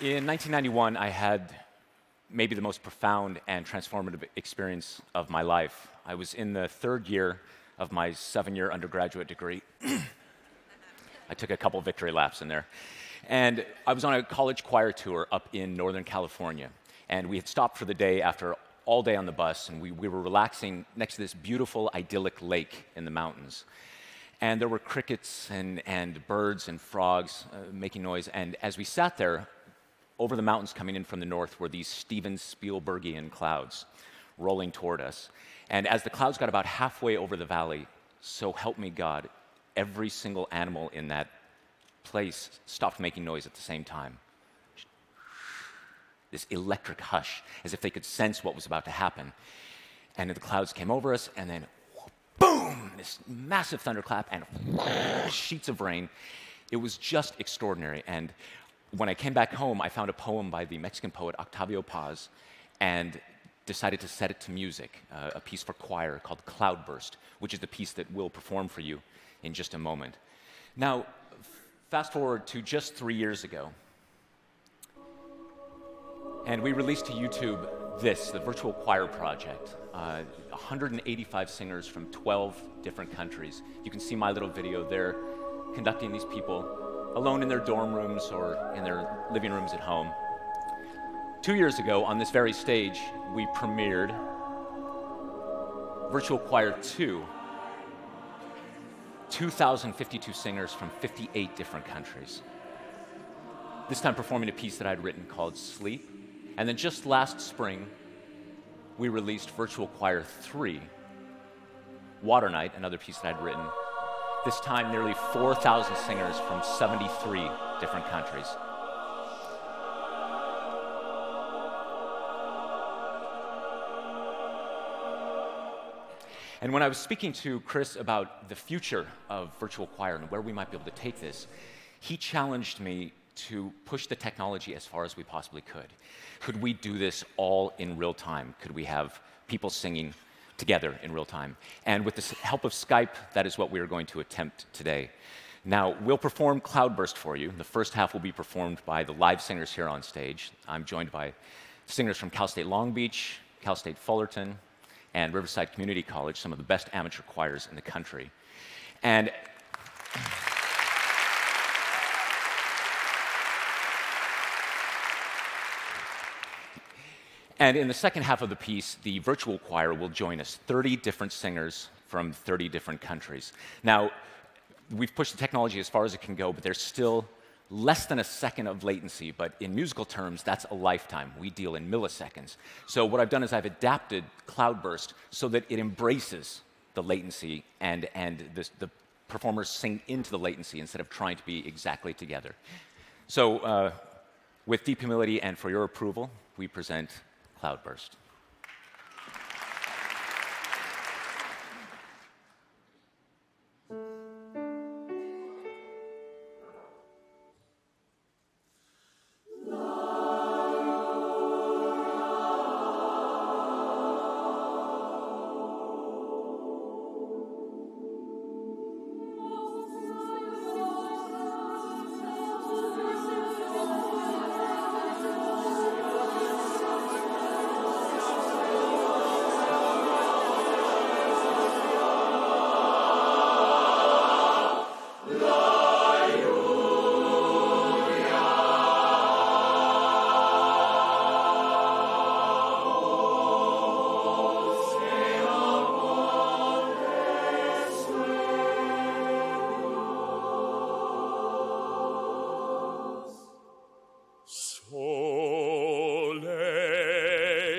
In 1991, I had maybe the most profound and transformative experience of my life. I was in the third year of my seven year undergraduate degree. I took a couple victory laps in there. And I was on a college choir tour up in Northern California. And we had stopped for the day after all day on the bus, and we, we were relaxing next to this beautiful, idyllic lake in the mountains. And there were crickets and, and birds and frogs uh, making noise. And as we sat there, over the mountains coming in from the north were these Steven Spielbergian clouds rolling toward us. And as the clouds got about halfway over the valley, so help me God, every single animal in that place stopped making noise at the same time. This electric hush, as if they could sense what was about to happen. And the clouds came over us, and then boom, this massive thunderclap and sheets of rain. It was just extraordinary. And when I came back home, I found a poem by the Mexican poet Octavio Paz and decided to set it to music, uh, a piece for choir called Cloudburst, which is the piece that we'll perform for you in just a moment. Now, fast forward to just three years ago, and we released to YouTube this, the Virtual Choir Project. Uh, 185 singers from 12 different countries. You can see my little video there conducting these people alone in their dorm rooms or in their living rooms at home. Two years ago, on this very stage, we premiered Virtual Choir 2. 2,052 singers from 58 different countries. This time performing a piece that I'd written called Sleep. And then just last spring, we released Virtual Choir 3, Water Night, another piece that I'd written this time, nearly 4,000 singers from 73 different countries. And when I was speaking to Chris about the future of virtual choir and where we might be able to take this, he challenged me to push the technology as far as we possibly could. Could we do this all in real time? Could we have people singing together in real time. And with the help of Skype, that is what we are going to attempt today. Now, we'll perform Cloudburst for you. The first half will be performed by the live singers here on stage. I'm joined by singers from Cal State Long Beach, Cal State Fullerton, and Riverside Community College, some of the best amateur choirs in the country. And And in the second half of the piece, the virtual choir will join us 30 different singers from 30 different countries. Now, we've pushed the technology as far as it can go, but there's still less than a second of latency, but in musical terms, that's a lifetime. We deal in milliseconds. So, what I've done is I've adapted Cloudburst so that it embraces the latency and, and this, the performers sing into the latency instead of trying to be exactly together. So, uh, with deep humility and for your approval, we present cloudburst.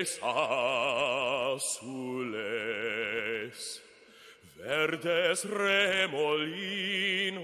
es azules, verdes remolinos,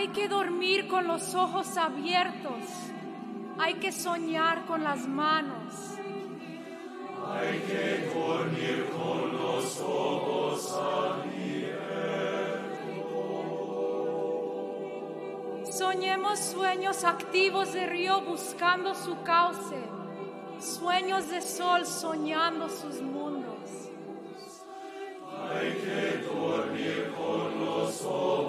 Hay que dormir con los ojos abiertos. Hay que soñar con las manos. Hay que dormir con los ojos abiertos. Soñemos sueños activos de río buscando su cauce. Sueños de sol soñando sus mundos. Hay que dormir con los ojos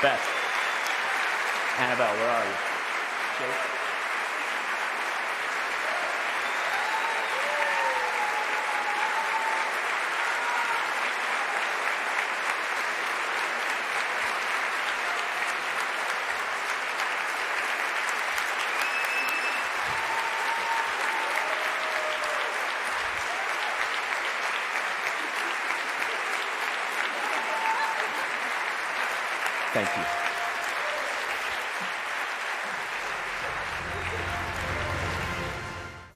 Beth. Annabelle, where are you? Thank you.